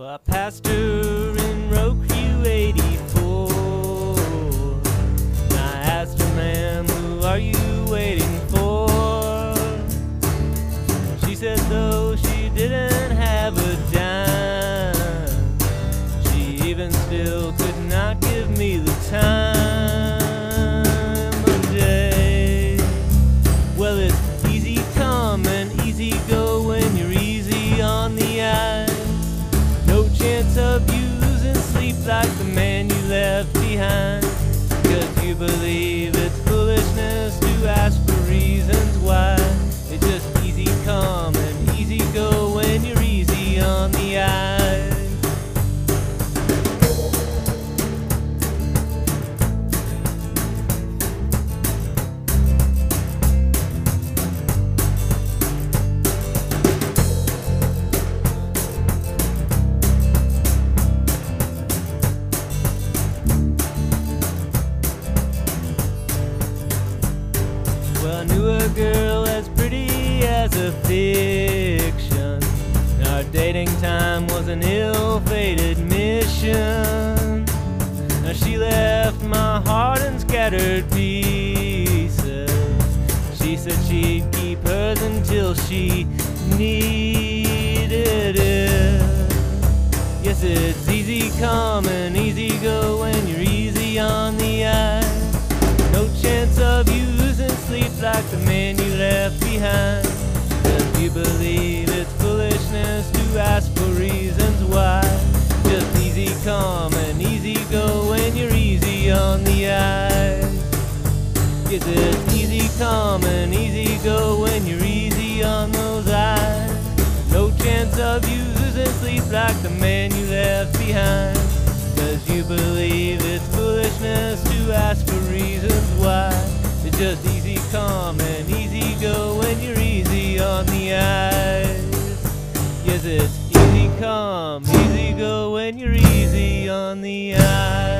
Well, I passed her in Roku 84. And I asked her, ma'am, who are you waiting for? She said, though she didn't have a dime, she even still could said she'd keep hers until she needed it. Yes, it's easy come and easy go when you're easy on the eyes. No chance of using sleep like the man you left behind. Cause you believe it's foolishness to ask for reasons why. Just easy come and easy go when you're easy on the. Yes, it's easy come and easy go when you're easy on those eyes. No chance of using sleep like the man you left behind. Cause you believe it's foolishness to ask for reasons why. It's just easy come and easy go when you're easy on the eyes. Yes, it's easy come, easy go when you're easy on the eyes.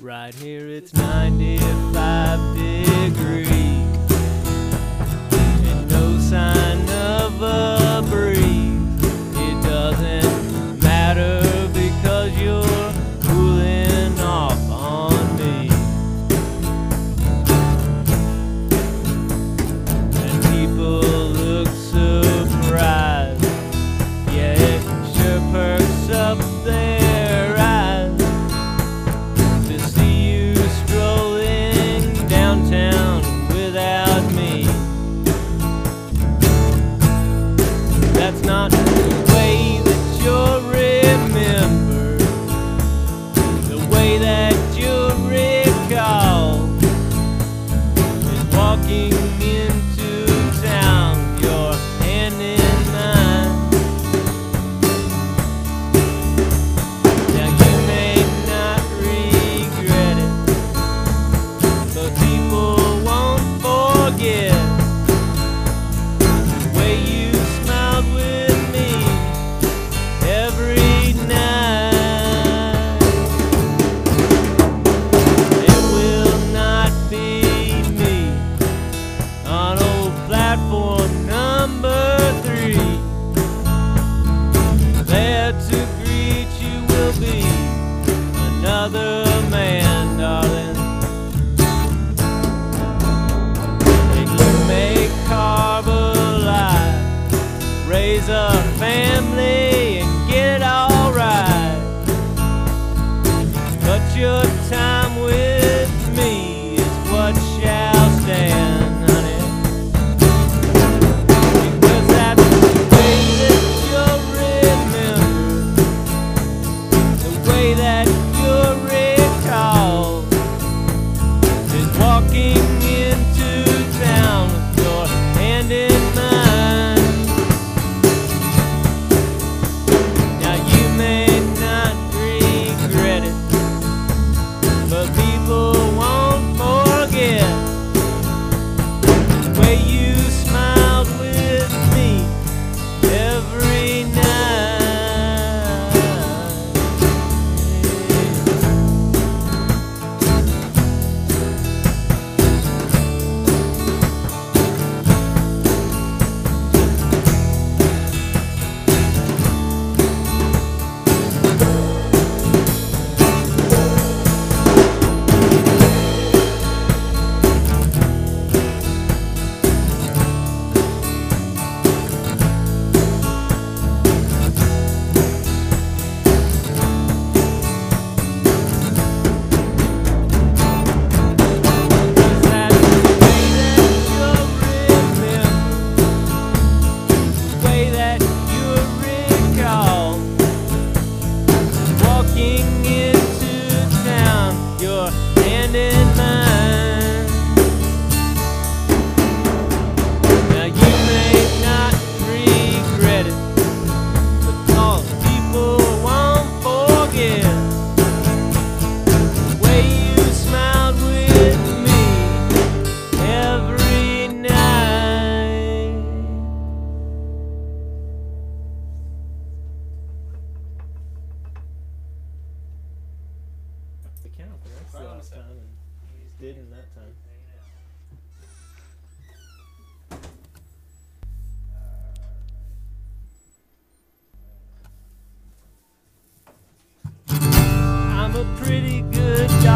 Right here it's 95 degrees. Jesus.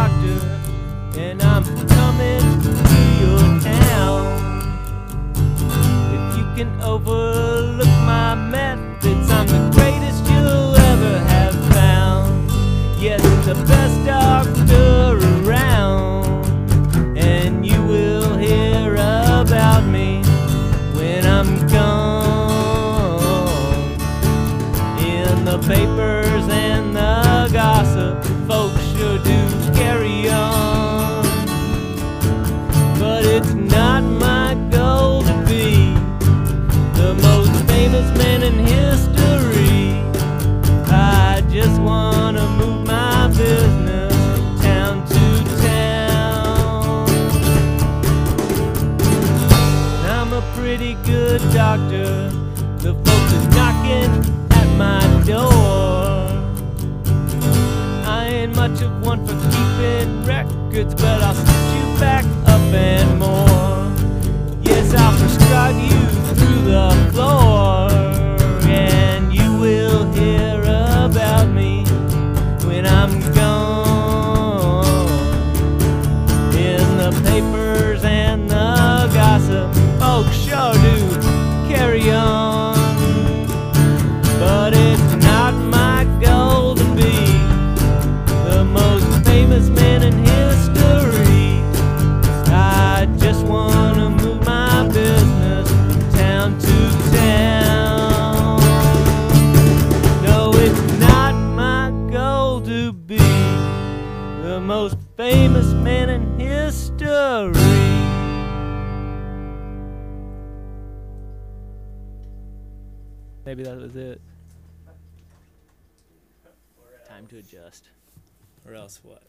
doctor, and I'm coming to your town. If you can overlook my methods, I'm the greatest you'll ever have found. Yes, the best doctor. good, but I still. that was it. Time to adjust. Or else what?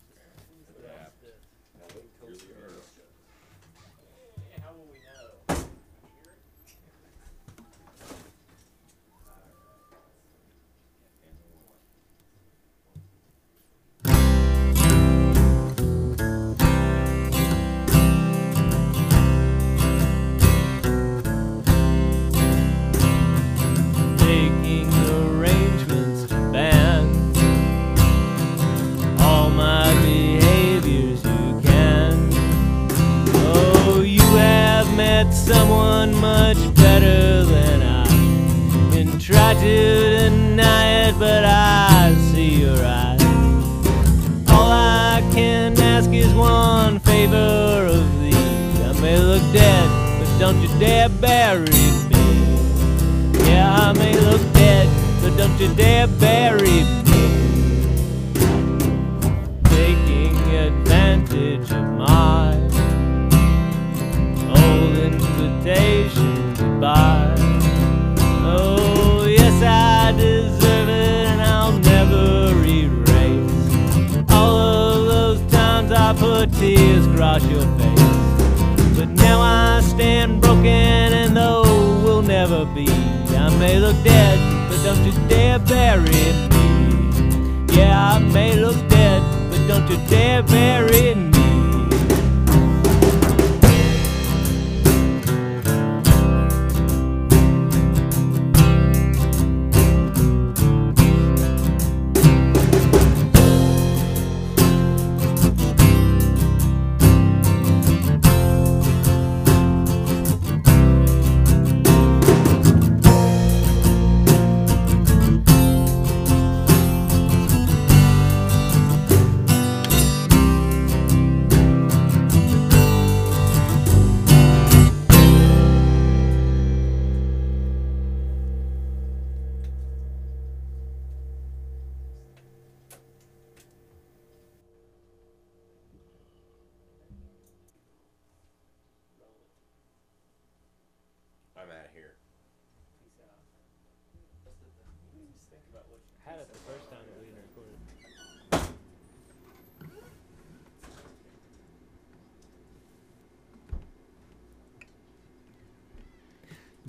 someone much better than I and try to deny it, but I see your eyes. All I can ask is one favor of thee. I may look dead, but don't you dare bury me. Yeah, I may look dead, but don't you dare bury me. wash your face. But now I stand broken and though we'll never be. I may look dead, but don't you dare bury me. Yeah, I may look dead, but don't you dare bury me.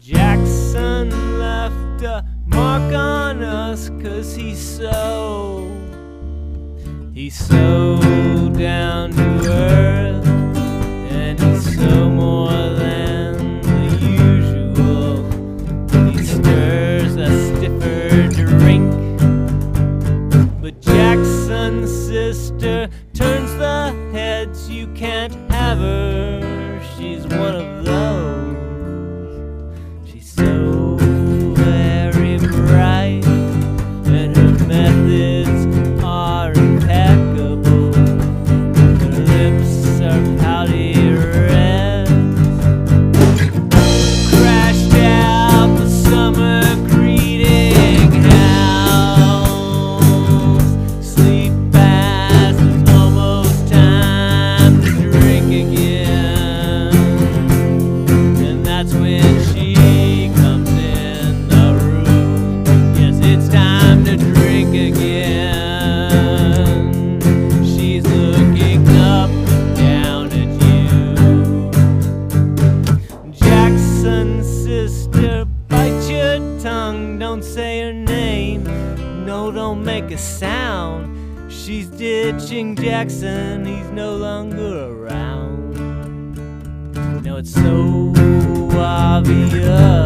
Jackson left a mark on us cause he's so, he's so down to earth. sound. She's ditching Jackson, he's no longer around. Now it's so obvious.